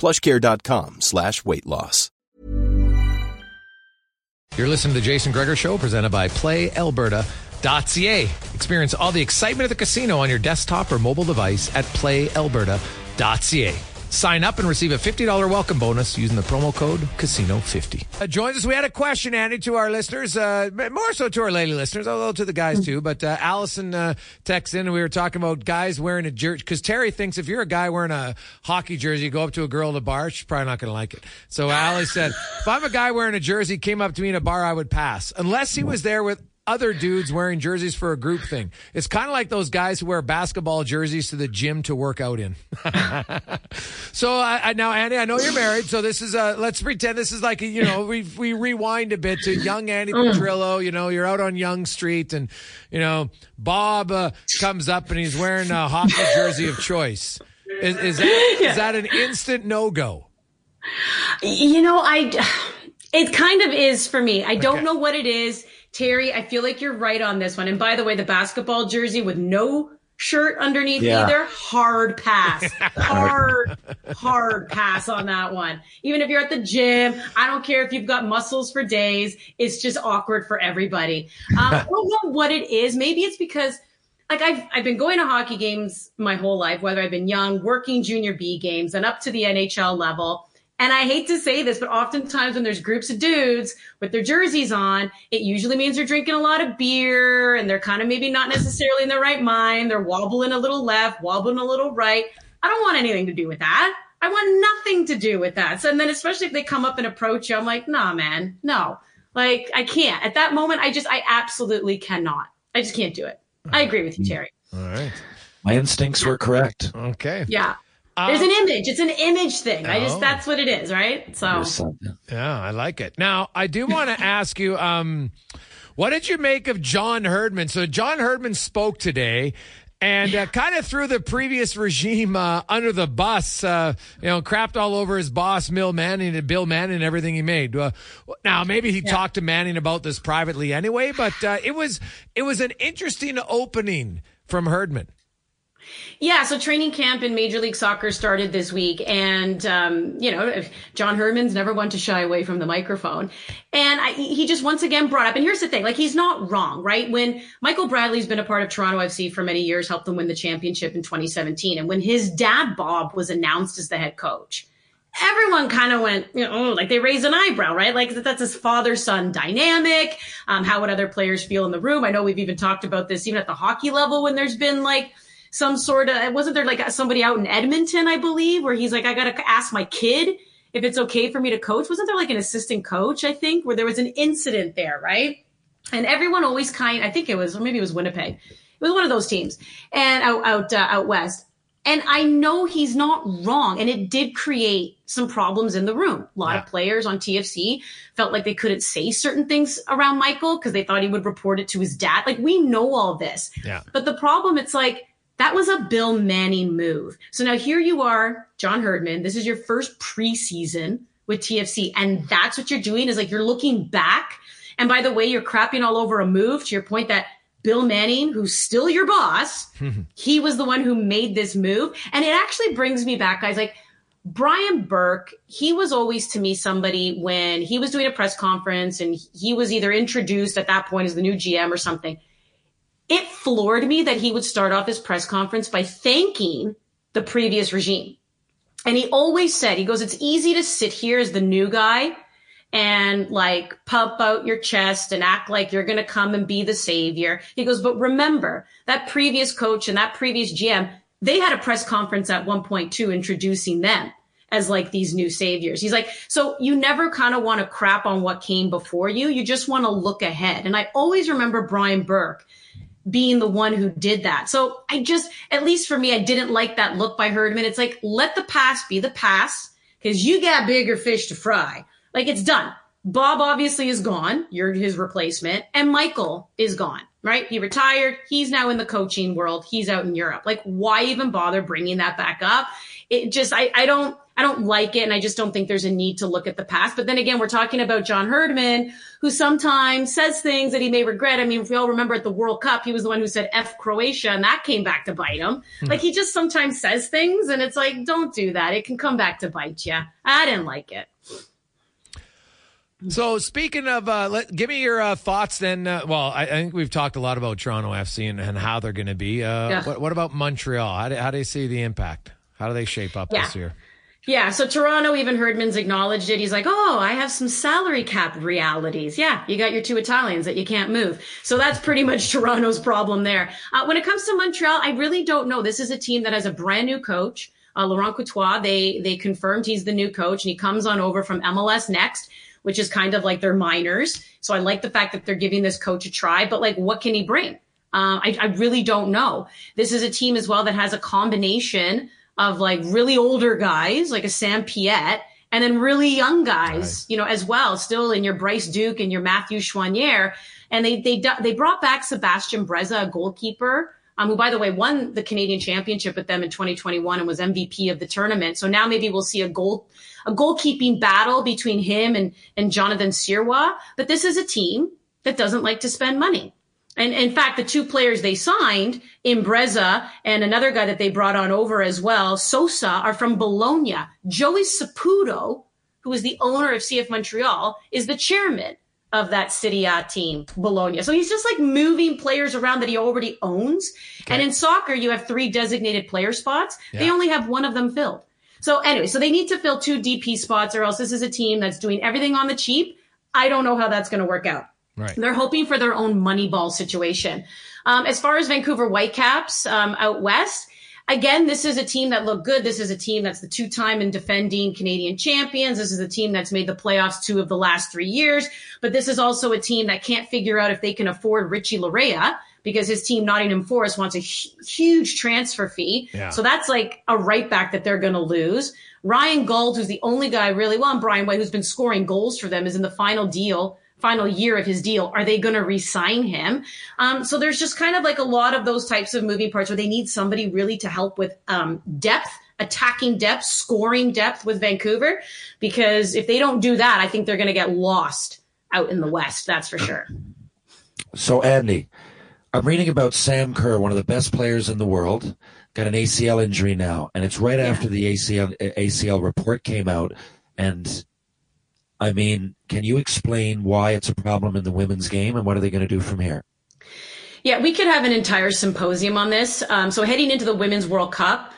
plushcare.com slash weight loss. You're listening to the Jason Gregor Show, presented by PlayAlberta.ca. Experience all the excitement of the casino on your desktop or mobile device at PlayAlberta.ca. Sign up and receive a $50 welcome bonus using the promo code Casino50. Uh, joins us. We had a question, Andi, to our listeners, uh, more so to our lady listeners, although to the guys too. But uh, Allison uh, texted in and we were talking about guys wearing a jersey. Because Terry thinks if you're a guy wearing a hockey jersey, you go up to a girl at a bar, she's probably not going to like it. So Allie said, if I'm a guy wearing a jersey, came up to me in a bar, I would pass. Unless he was there with other dudes wearing jerseys for a group thing. It's kind of like those guys who wear basketball jerseys to the gym to work out in. so I, I, now, Andi, I know you're married, so this is a let's pretend this is like a, you know we we rewind a bit to young Andi Petrillo. You know, you're out on Yonge Street, and you know Bob uh, comes up and he's wearing a hockey jersey of choice. Is, is that Yeah. is that an instant no go? You know, I it kind of is for me. I don't Okay. know what it is. Terry, I feel like you're right on this one. And by the way, the basketball jersey with no shirt underneath Yeah. either, hard pass. hard, hard pass on that one. Even if you're at the gym, I don't care if you've got muscles for days, it's just awkward for everybody. Um, I don't know what it is. Maybe it's because like I've I've been going to hockey games my whole life, whether I've been young, working junior B games, and up to the NHL level. And I hate to say this, but oftentimes when there's groups of dudes with their jerseys on, it usually means they're drinking a lot of beer and they're kind of maybe not necessarily in their right mind. They're wobbling a little left, wobbling a little right. I don't want anything to do with that. I want nothing to do with that. So, and then especially if they come up and approach you, I'm like, nah, man, no. Like, I can't. At that moment, I just, I absolutely cannot. I just can't do it. I agree with you, mm. Terry. All right. My instincts were correct. Okay. Yeah. There's an image. It's an image thing. I Oh. just, that's what it is, right? So. Yeah, I like it. Now, I do want to ask you, um, what did you make of John Herdman? So, John Herdman spoke today and uh, kind of threw the previous regime uh, under the bus, uh, you know, crapped all over his boss, Bill Manning, and Bill Manning, and everything he made. Uh, now, maybe he talked to Manning about this privately anyway, but uh, it was it was an interesting opening from Herdman. Yeah, so training camp in Major League Soccer started this week, and um, you know, John Herdman's never one to shy away from the microphone, and I, he just once again brought up. And here's the thing: like he's not wrong, right? When Michael Bradley's been a part of Toronto FC for many years, helped them win the championship in 2017, and when his dad Bob was announced as the head coach, everyone kind of went, you know, oh, like they raised an eyebrow, right? Like that's his father son dynamic. Um, how would other players feel in the room? I know we've even talked about this even at the hockey level when there's been like some sort of, wasn't there like somebody out in Edmonton, I believe, where he's like, I got to ask my kid if it's okay for me to coach. Wasn't there like an assistant coach, I think, where there was an incident there, right? And everyone always kind, I think it was, or maybe it was Winnipeg. It was one of those teams and out, out, uh, out west. And I know he's not wrong. And it did create some problems in the room. A lot yeah. of players on TFC felt like they couldn't say certain things around Michael because they thought he would report it to his dad. Like we know all this. Yeah. But the problem, it's like, that was a Bill Manning move. So now here you are, John Herdman. This is your first preseason with TFC. And that's what you're doing is like you're looking back. And by the way, you're crapping all over a move to your point that Bill Manning, who's still your boss, he was the one who made this move. And it actually brings me back, guys. Like Brian Burke, he was always to me somebody when he was doing a press conference and he was either introduced at that point as the new GM or something. It floored me that he would start off his press conference by thanking the previous regime. And he always said, he goes, it's easy to sit here as the new guy and like pump out your chest and act like you're going to come and be the savior. He goes, but remember that previous coach and that previous GM, they had a press conference at one point too, introducing them as like these new saviors. He's like, so you never kind of want to crap on what came before you. You just want to look ahead. And I always remember Brian Burke being the one who did that. So I just, at least for me, I didn't like that look by Herdman. It's like, let the past be the past because you got bigger fish to fry. Like it's done. Bob obviously is gone. You're his replacement. And Michael is gone, right? He retired. He's now in the coaching world. He's out in Europe. Like why even bother bringing that back up? It just, I, I don't, I don't like it. And I just don't think there's a need to look at the past. But then again, we're talking about John Herdman, who sometimes says things that he may regret. I mean, if we all remember at the World Cup, he was the one who said F Croatia and that came back to bite him. Hmm. Like he just sometimes says things and it's like, don't do that. It can come back to bite you. I didn't like it. So speaking of, uh, let, give me your uh, thoughts then. Uh, well, I, I, think we've talked a lot about Toronto FC and, and how they're going to be. Uh, yeah. What, what, about Montreal? How do, how do you see the impact? How do they shape up yeah. this year? Yeah, so Toronto, even Herdman's acknowledged it. He's like, oh, I have some salary cap realities. Yeah, you got your two Italians that you can't move. So that's pretty much Toronto's problem there. Uh, when it comes to Montreal, I really don't know. This is a team that has a brand new coach. Uh, Laurent Courtois, they, they confirmed he's the new coach and he comes on over from MLS next which is kind of like their minors. So I like the fact that they're giving this coach a try, but like, what can he bring? Uh, I, I really don't know. This is a team as well that has a combination of like really older guys, like a Sam Piette, and then really young guys, right. you know, as well, still in your Bryce Duke and your Matthew Choinière. And they, they, they brought back Sebastian Breza, a goalkeeper, um, who, by the way, won the Canadian championship with them in 2021 and was MVP of the tournament. So now maybe we'll see a goal, a goalkeeping battle between him and, and Jonathan Sirois. But this is a team that doesn't like to spend money. And in fact, the two players they signed, Imbreza and another guy that they brought on over as well, Sosa, are from Bologna. Joey Saputo, who is the owner of CF Montreal, is the chairman of that Serie A team, Bologna. So he's just like moving players around that he already owns. Okay. And in soccer, you have three designated player spots. Yeah. They only have one of them filled. So anyway, so they need to fill two DP spots or else this is a team that's doing everything on the cheap. I don't know how that's going to work out. Right. They're hoping for their own money ball situation. Um, as far as Vancouver Whitecaps um, out west, again, this is a team that looked good. This is a team that's the two-time and defending Canadian champions. This is a team that's made the playoffs two of the last three years. But this is also a team that can't figure out if they can afford Richie Laryea because his team Nottingham Forest wants a huge transfer fee. Yeah. So that's like a right back that they're going to lose. Ryan Gauld, who's the only guy really, well, and Brian White, who's been scoring goals for them, is in the final deal, final year of his deal. Are they going to re-sign him? Um, so there's just kind of like a lot of those types of moving parts where they need somebody really to help with um, depth attacking depth, scoring depth with Vancouver, because if they don't do that, I think they're going to get lost out in the West. That's for sure. So, Andi, I'm reading about Sam Kerr, one of the best players in the world, got an ACL injury now, and it's right yeah. after the ACL ACL report came out. And I mean, can you explain why it's a problem in the women's game, and what are they going to do from here? Yeah, we could have an entire symposium on this. Um, so heading into the Women's World Cup,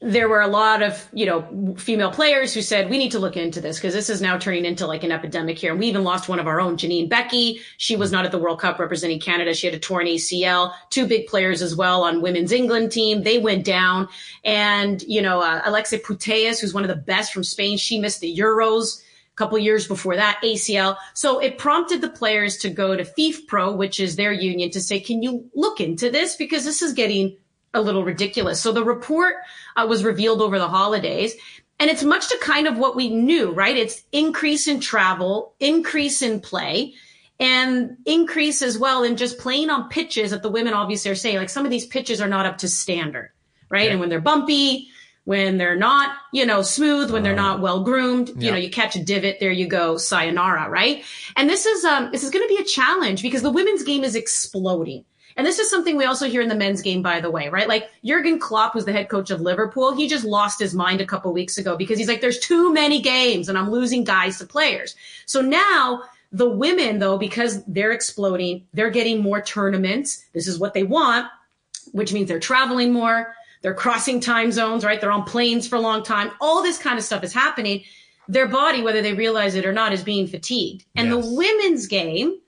there were a lot of, you know, female players who said, we need to look into this because this is now turning into like an epidemic here. And we even lost one of our own, Janine Beckie She was not at the World Cup representing Canada. She had a torn ACL. Two big players as well on women's England team. They went down. And, you know, uh, Alexia Putellas, who's one of the best from Spain, she missed the Euros couple years before that, ACL. So it prompted the players to go to FIFPro, which is their union, to say, can you look into this? Because this is getting a little ridiculous. So the report uh, was revealed over the holidays. And it's much to kind of what we knew, right? It's increase in travel, increase in play, and increase as well in just playing on pitches that the women obviously are saying, like some of these pitches are not up to standard, right? Yeah. And when they're bumpy, when they're not, you know, smooth, when they're not well groomed, yeah. you know, you catch a divot, there you go, sayonara, right? And this is, um, this is going to be a challenge because the women's game is exploding. And this is something we also hear in the men's game, by the way, right? Like Jurgen Klopp was the head coach of Liverpool. He just lost his mind a couple weeks ago because he's like, there's too many games and I'm losing guys to players. So now the women, though, because they're exploding, they're getting more tournaments. This is what they want, which means they're traveling more. They're crossing time zones, right? They're on planes for a long time. All this kind of stuff is happening. Their body, whether they realize it or not, is being fatigued. And yes. the women's game,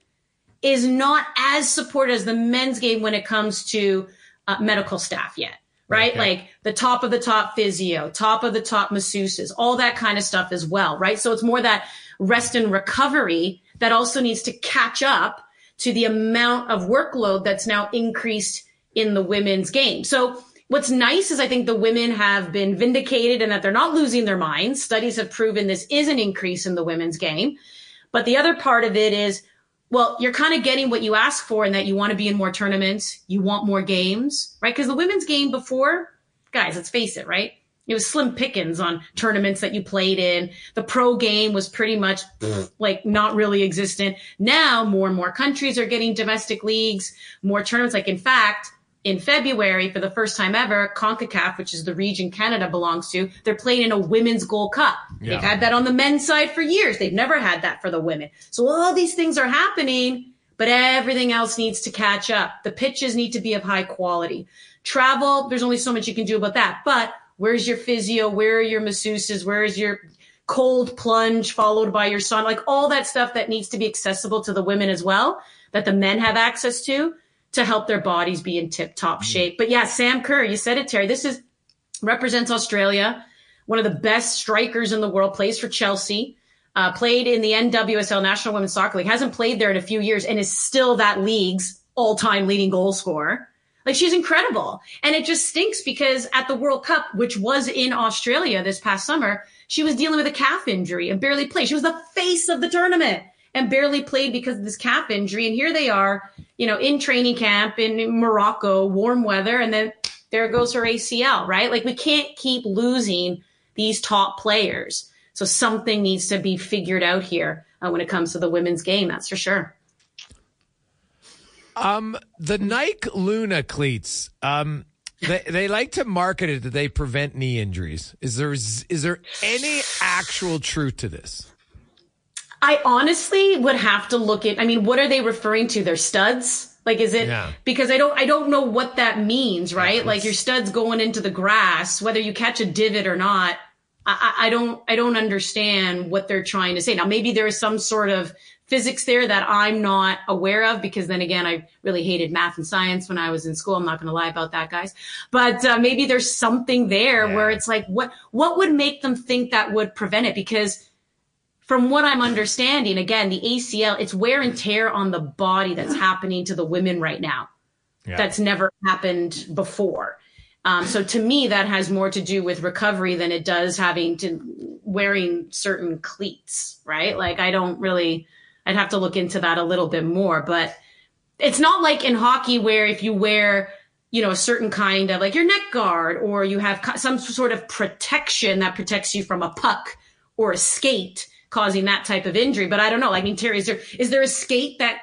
is not as supported as the men's game when it comes to uh, medical staff yet, right? Okay. Like the top of the top physio, top of the top masseuses, all that kind of stuff as well, right? So it's more that rest and recovery that also needs to catch up to the amount of workload that's now increased in the women's game. So what's nice is I think the women have been vindicated and that they're not losing their minds. Studies have proven this is an increase in the women's game. But the other part of it is well, you're kind of getting what you ask for and that you want to be in more tournaments, you want more games, right? Because the women's game before, guys, let's face it, right? It was slim pickings on tournaments that you played in. The pro game was pretty much mm. like not really existent. Now more and more countries are getting domestic leagues, more tournaments. Like in fact, in February, for the first time ever, CONCACAF, which is the region Canada belongs to, they're playing in a women's Gold Cup. Yeah. They've had that on the men's side for years. They've never had that for the women. So all these things are happening, but everything else needs to catch up. The pitches need to be of high quality. Travel, there's only so much you can do about that. But where's your physio? Where are your masseuses? Where is your cold plunge followed by your son? Like all that stuff that needs to be accessible to the women as well, that the men have access to to help their bodies be in tip top mm-hmm. shape. But yeah, Sam Kerr, you said it, Terry. This is represents Australia, one of the best strikers in the world, plays for Chelsea. Uh, played in the NWSL National Women's Soccer League, hasn't played there in a few years, and is still that league's all-time leading goal scorer. Like she's incredible. And it just stinks because at the World Cup, which was in Australia this past summer, she was dealing with a calf injury and barely played. She was the face of the tournament and barely played because of this calf injury. And here they are, you know, in training camp in Morocco, warm weather, and then there goes her ACL, right? Like we can't keep losing these top players. So something needs to be figured out here uh, when it comes to the women's game. That's for sure. Um, the Nike Luna cleats. Um, they, they like to market it that they prevent knee injuries. Is there is there any actual truth to this? I honestly would have to look at. I mean, what are they referring to? Their studs? Like, is it yeah. because I don't I don't know what that means, right? Like your studs going into the grass, whether you catch a divot or not. I, I don't I don't understand what they're trying to say. Now, maybe there is some sort of physics there that I'm not aware of because then again, I really hated math and science when I was in school. I'm not going to lie about that, guys. But uh, maybe there's something there yeah. where it's like, what what would make them think that would prevent it? Because from what I'm understanding, again, the ACL, it's wear and tear on the body that's happening to the women right now. Yeah. That's never happened before. Um, so to me, that has more to do with recovery than it does having to wearing certain cleats, right? Like I don't really, I'd have to look into that a little bit more, but it's not like in hockey where if you wear, you know, a certain kind of like your neck guard or you have some sort of protection that protects you from a puck or a skate causing that type of injury. But I don't know. I mean, Terry, is there is there a skate that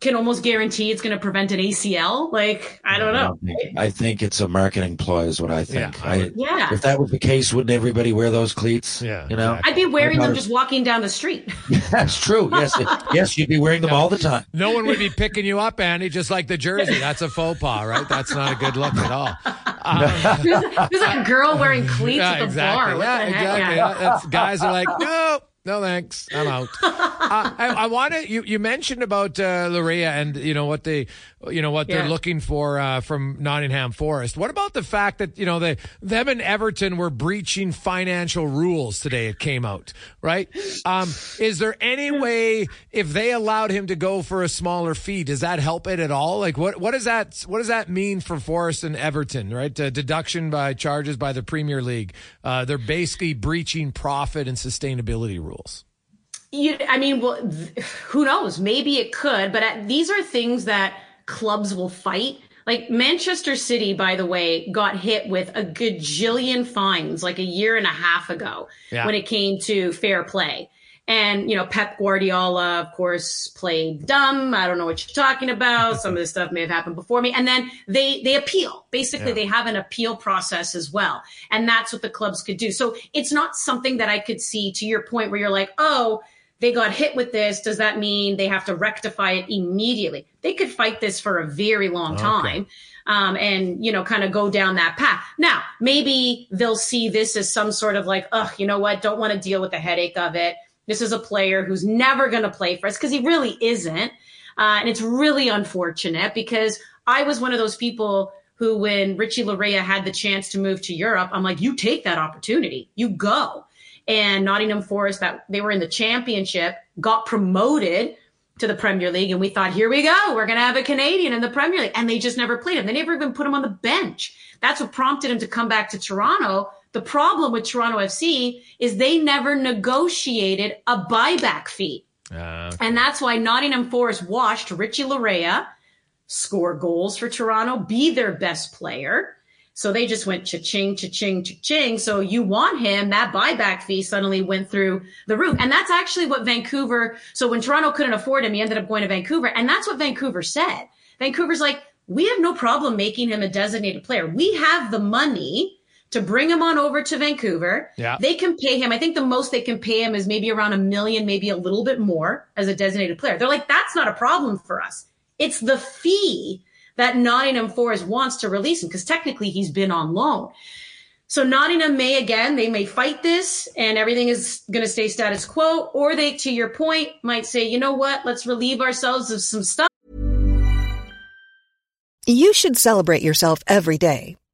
can almost guarantee it's going to prevent an ACL? Like, I don't know. I think, I think it's a marketing ploy, is what I think. Yeah, I, yeah. If that was the case, wouldn't everybody wear those cleats? Yeah. You know, I'd be wearing them just walking down the street. That's true. Yes, yes, you'd be wearing them all the time. No one would be picking you up, Andi, just like the jersey. That's a faux pas, right? That's not a good look at all. Um, there's like a girl wearing cleats Yeah, at the exactly. bar. What yeah, the exactly. Yeah. Yeah, guys are like, no, no, thanks, I'm out. uh, I, I want to. You, you mentioned about uh, Laryea and you know what they, you know what they're looking for uh, from Nottingham Forest. What about the fact that you know they, them and Everton were breaching financial rules today? It came out right. Um, is there any way if they allowed him to go for a smaller fee, does that help it at all? Like what what does that what does that mean for Forest and Everton? Right, uh, deduction by charges by the Premier League. Uh, they're basically breaching profit and sustainability rules. You, I mean, well, th- who knows? Maybe it could, but uh, these are things that clubs will fight. Like Manchester City, by the way, got hit with a gajillion fines like a year and a half ago Yeah. when it came to fair play. And, you know, Pep Guardiola, of course, played dumb. I don't know what you're talking about. Some of this stuff may have happened before me. And then they, they appeal. Basically, Yeah. they have an appeal process as well. And that's what the clubs could do. So it's not something that I could see to your point where you're like, oh, they got hit with this. Does that mean they have to rectify it immediately? They could fight this for a very long time. Um, and you know, kind of go down that path. Now, maybe they'll see this as some sort of like, oh, you know what? Don't want to deal with the headache of it. This is a player who's never going to play for us because he really isn't. Uh, and it's really unfortunate because I was one of those people who, when Richie Laryea had the chance to move to Europe, I'm like, you take that opportunity, you go. And Nottingham Forest, that they were in the championship, got promoted to the Premier League, and we thought, here we go, we're going to have a Canadian in the Premier League, and they just never played him. They never even put him on the bench. That's what prompted him to come back to Toronto. The problem with Toronto FC is they never negotiated a buyback fee. Uh, And that's why Nottingham Forest watched Richie Laryea score goals for Toronto, be their best player. So they just went cha-ching, cha-ching, cha-ching. So you want him, that buyback fee suddenly went through the roof. And that's actually what Vancouver, so when Toronto couldn't afford him, he ended up going to Vancouver. And that's what Vancouver said. Vancouver's like, we have no problem making him a designated player. We have the money to bring him on over to Vancouver. Yeah. They can pay him. I think the most they can pay him is maybe around a million, maybe a little bit more as a designated player. They're like, that's not a problem for us. It's the fee that Nottingham Forest wants to release him because technically he's been on loan. So Nottingham may again, they may fight this and everything is going to stay status quo, or they, to your point, might say, you know what, let's relieve ourselves of some stuff. You should celebrate yourself every day,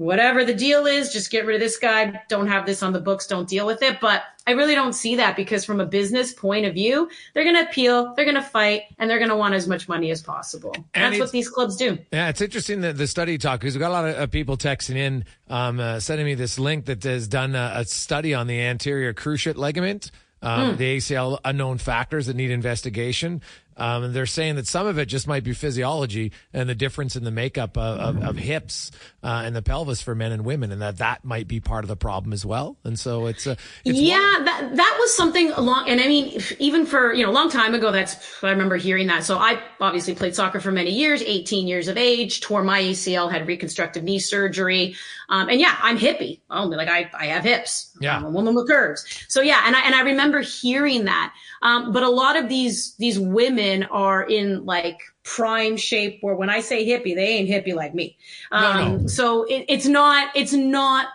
Whatever the deal is, just get rid of this guy. Don't have this on the books. Don't deal with it. But I really don't see that because from a business point of view, they're going to appeal, they're going to fight, and they're going to want as much money as possible. That's what these clubs do. Yeah, it's interesting that the study talk because we've got a lot of uh, people texting in, um, uh, sending me this link that has done a, a study on the anterior cruciate ligament, um, the ACL unknown factors that need investigation. Um, and they're saying that some of it just might be physiology and the difference in the makeup of, of, of hips uh, and the pelvis for men and women, and that that might be part of the problem as well. And so it's, uh, it's yeah, one- that that was something along. And I mean, even for you know a long time ago, that's I remember hearing that. So I obviously played soccer for many years, 18 years of age, tore my ACL, had reconstructive knee surgery, um, and yeah, I'm hippie. Only like I I have hips. Yeah, I'm a woman with curves. So yeah, and I and I remember hearing that. Um, but a lot of these these women are in like prime shape where when I say hippie, they ain't hippie like me. Um, no, no. so it, it's not it's not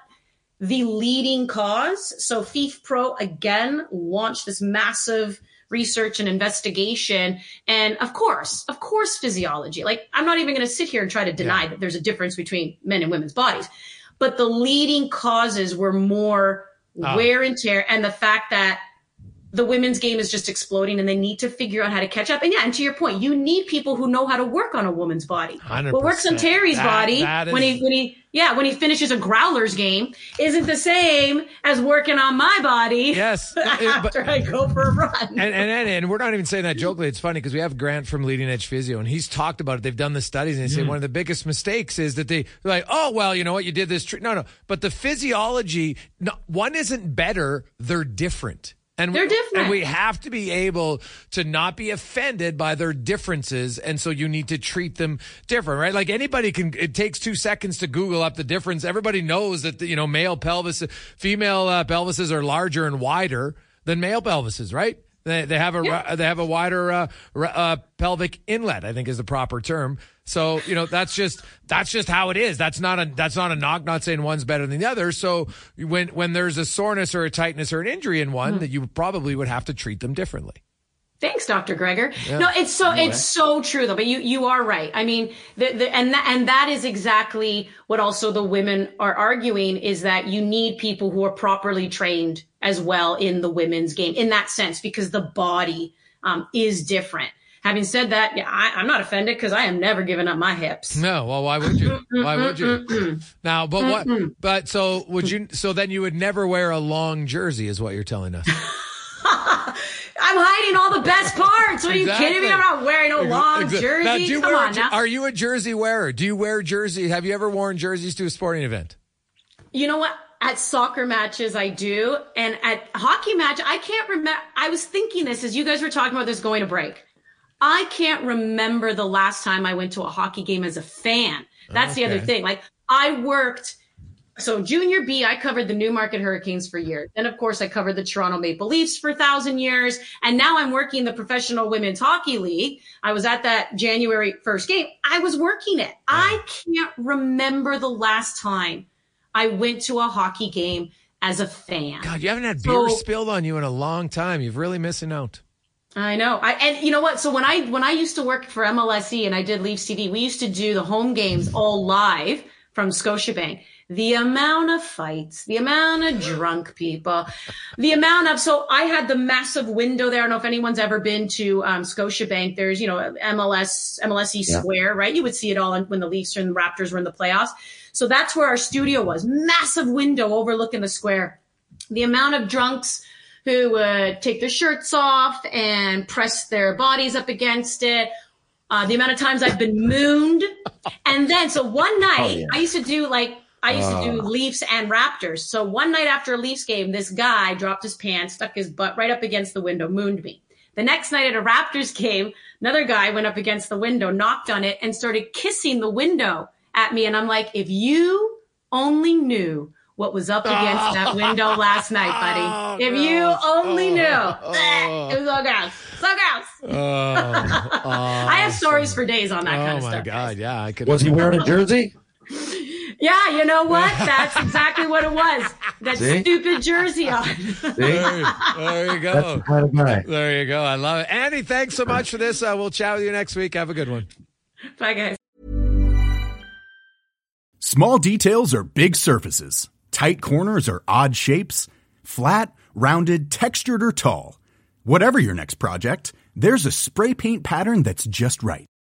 the leading cause. So FIFPro again launched this massive research and investigation. And of course, of course, physiology. Like I'm not even going to sit here and try to deny yeah. that there's a difference between men and women's bodies, but the leading causes were more oh. wear and tear and the fact that the women's game is just exploding and they need to figure out how to catch up. And yeah, and to your point, you need people who know how to work on a woman's body. 100%. What works on Terry's that, body that is... when he when he yeah, when he finishes a growlers game isn't the same as working on my body. Yes. after but, I go for a run. And, and, and, and, we're not even saying that jokingly. It's funny because we have Grant from Leading Edge Physio and he's talked about it. They've done the studies and they say mm. one of the biggest mistakes is that they, like, oh, well, you know what? You did this. Tr-. No, no. But the physiology, no, one isn't better. They're different. And they're different. And we have to be able to not be offended by their differences. And so you need to treat them different, right? Like anybody can, it takes two seconds to Google up the difference. Everybody knows that, you know, male pelvis, female uh, pelvises are larger and wider than male pelvises, right? They, they have a yeah. they have a wider uh, uh, pelvic inlet. I think is the proper term. So you know that's just that's just how it is. That's not a that's not a knock. Not saying one's better than the other. So when when there's a soreness or a tightness or an injury in one, mm-hmm. that you probably would have to treat them differently. Thanks, Dr. Gregor. Yeah. No, it's so it's so true though. But you you are right. I mean, the, the, and that, and that is exactly what also the women are arguing is that you need people who are properly trained as well in the women's game in that sense because the body um, is different. Having said that, yeah, I, am not offended because I am never giving up my hips. No, well, why would you? Why would you? now, but what? But so would you? So then you would never wear a long jersey, is what you're telling us. I'm hiding all the best parts. What are exactly. you kidding me? I'm not wearing a long exactly. jersey. Now, do you Come wear, on now. Are you a jersey wearer? Do you wear jersey? Have you ever worn jerseys to a sporting event? You know what? At soccer matches, I do. And at hockey match, I can't remember. I was thinking this as you guys were talking about this going to break. I can't remember the last time I went to a hockey game as a fan. That's okay. the other thing. Like I worked so junior B, I covered the Newmarket Hurricanes for years. And of course, I covered the Toronto Maple Leafs for a thousand years. And now I'm working the Professional Women's Hockey League. I was at that January 1st game. I was working it. I can't remember the last time I went to a hockey game as a fan. God, you haven't had beer so, spilled on you in a long time. You've really missing out. I know. I, and you know what? So when I, when I used to work for MLSE and I did Leafs TV, we used to do the home games all live from Scotiabank the amount of fights, the amount of drunk people, the amount of, so I had the massive window there. I don't know if anyone's ever been to um, Scotiabank. There's, you know, MLS, MLSE yeah. Square, right? You would see it all when the Leafs and the Raptors were in the playoffs. So that's where our studio was. Massive window overlooking the square. The amount of drunks who would take their shirts off and press their bodies up against it. Uh, the amount of times I've been mooned. And then, so one night oh, yeah. I used to do like I used to do. Leafs and Raptors. So one night after a Leafs game, this guy dropped his pants, stuck his butt right up against the window, mooned me. The next night at a Raptors game, another guy went up against the window, knocked on it, and started kissing the window at me. And I'm like, if you only knew what was up against that window last night, buddy. Oh, if you only knew. Oh, it was all gross. So gross. Oh, I have stories for days on that oh kind of stuff. Oh my God. Yeah. I could. Was he wearing a jersey? Yeah, you know what? That's exactly what it was. That See? stupid jersey on. there, there, you go. That's kind of guy. There you go. I love it. Andy, thanks so much for this. Uh, we'll chat with you next week. Have a good one. Bye, guys. Small details are big surfaces. Tight corners are odd shapes. Flat, rounded, textured, or tall. Whatever your next project, there's a spray paint pattern that's just right